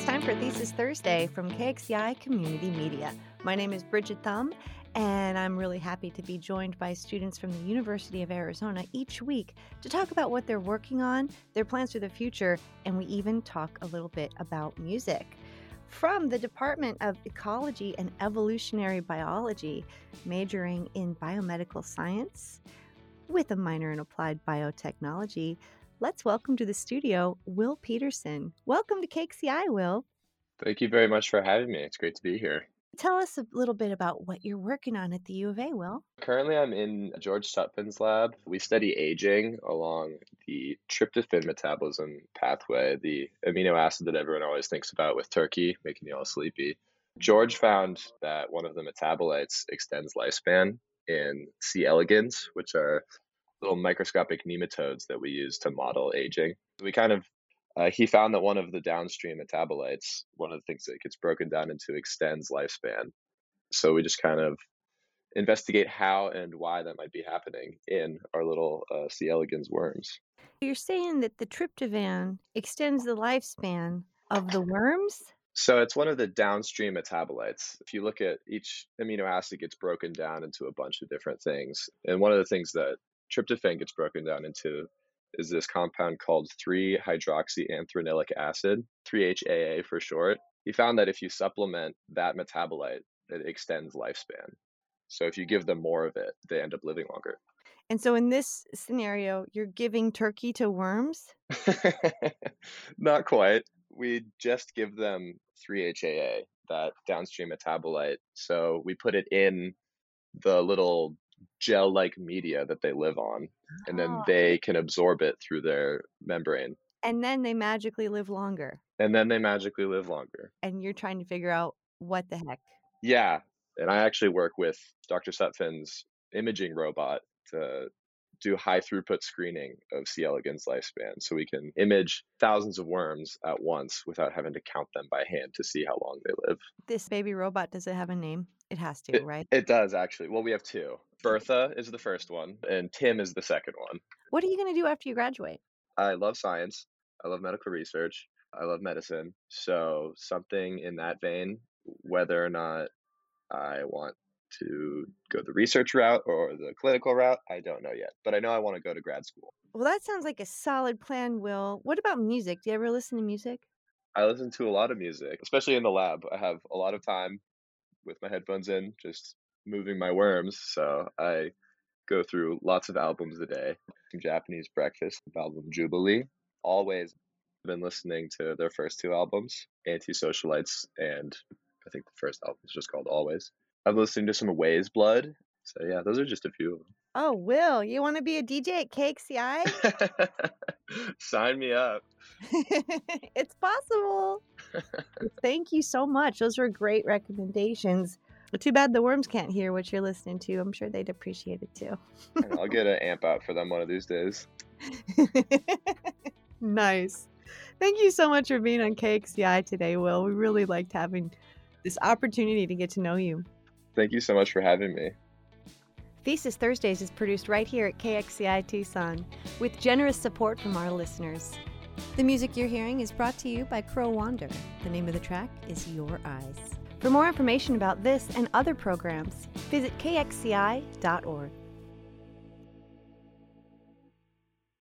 it's time for Thesis Thursday from KXCI Community Media. My name is Bridget Thumb, and I'm really happy to be joined by students from the University of Arizona each week to talk about what they're working on, their plans for the future, and we even talk a little bit about music. From the Department of Ecology and Evolutionary Biology, majoring in biomedical science with a minor in applied biotechnology, let's welcome to the studio Will Peterson. Welcome to KXCI, Will. Thank you very much for having me. It's great to be here. Tell us a little bit about what you're working on at the U of A, Will. Currently, I'm in George Sutphin's lab. We study aging along the tryptophan metabolism pathway, the amino acid that everyone always thinks about with turkey, making you all sleepy. George found that one of the metabolites extends lifespan in C. elegans, which are little microscopic nematodes that we use to model aging. We kind of uh, he found that one of the downstream metabolites, one of the things that gets broken down into extends lifespan. So we just kind of investigate how and why that might be happening in our little uh, C. elegans worms. You're saying that the tryptophan extends the lifespan of the worms? So it's one of the downstream metabolites. If you look at each amino acid gets broken down into a bunch of different things. And one of the things that tryptophan gets broken down into is this compound called 3-hydroxyanthranilic acid, 3-HAA for short. He found that if you supplement that metabolite, it extends lifespan. So if you give them more of it, they end up living longer. And so in this scenario, you're giving turkey to worms? Not quite. We just give them 3-HAA, that downstream metabolite. So we put it in the little gel like media that they live on, and then Oh. they can absorb it through their membrane. And then they magically live longer. And then they magically live longer. And you're trying to figure out what the heck. Yeah. And I actually work with Dr. Sutphin's imaging robot to do high throughput screening of C. elegans lifespan. So we can image thousands of worms at once without having to count them by hand to see how long they live. This baby robot, does it have a name? It has to, It, right? it does actually. Well, we have two. Bertha is the first one, and Tim is the second one. What are you going to do after you graduate? I love science. I love medical research. I love medicine. So something in that vein, whether or not I want to go the research route or the clinical route, I don't know yet. But I know I want to go to grad school. Well, that sounds like a solid plan, Will. What about music? Do you ever listen to music? I listen to a lot of music, especially in the lab. I have a lot of time with my headphones in, just moving my worms. So I go through lots of albums a day. Japanese Breakfast, album Jubilee. Alvvays been listening to their first two albums, Antisocialites, and I think the first album is just called Alvvays. I've listened to some Weyes Blood. So yeah, those are just a few of them. Oh, Will, you want to be a DJ at KXCI? Sign me up. it's possible. Thank you so much. Those were great recommendations. Too bad the worms can't hear what you're listening to. I'm sure they'd appreciate it too. I'll get an amp out for them one of these days. nice. Thank you so much for being on KXCI today, Will. We really liked having this opportunity to get to know you. Thank you so much for having me. Thesis Thursdays is produced right here at KXCI Tucson with generous support from our listeners. The music you're hearing is brought to you by Crow Wander. The name of the track is Your Eyes. For more information about this and other programs, visit kxci.org.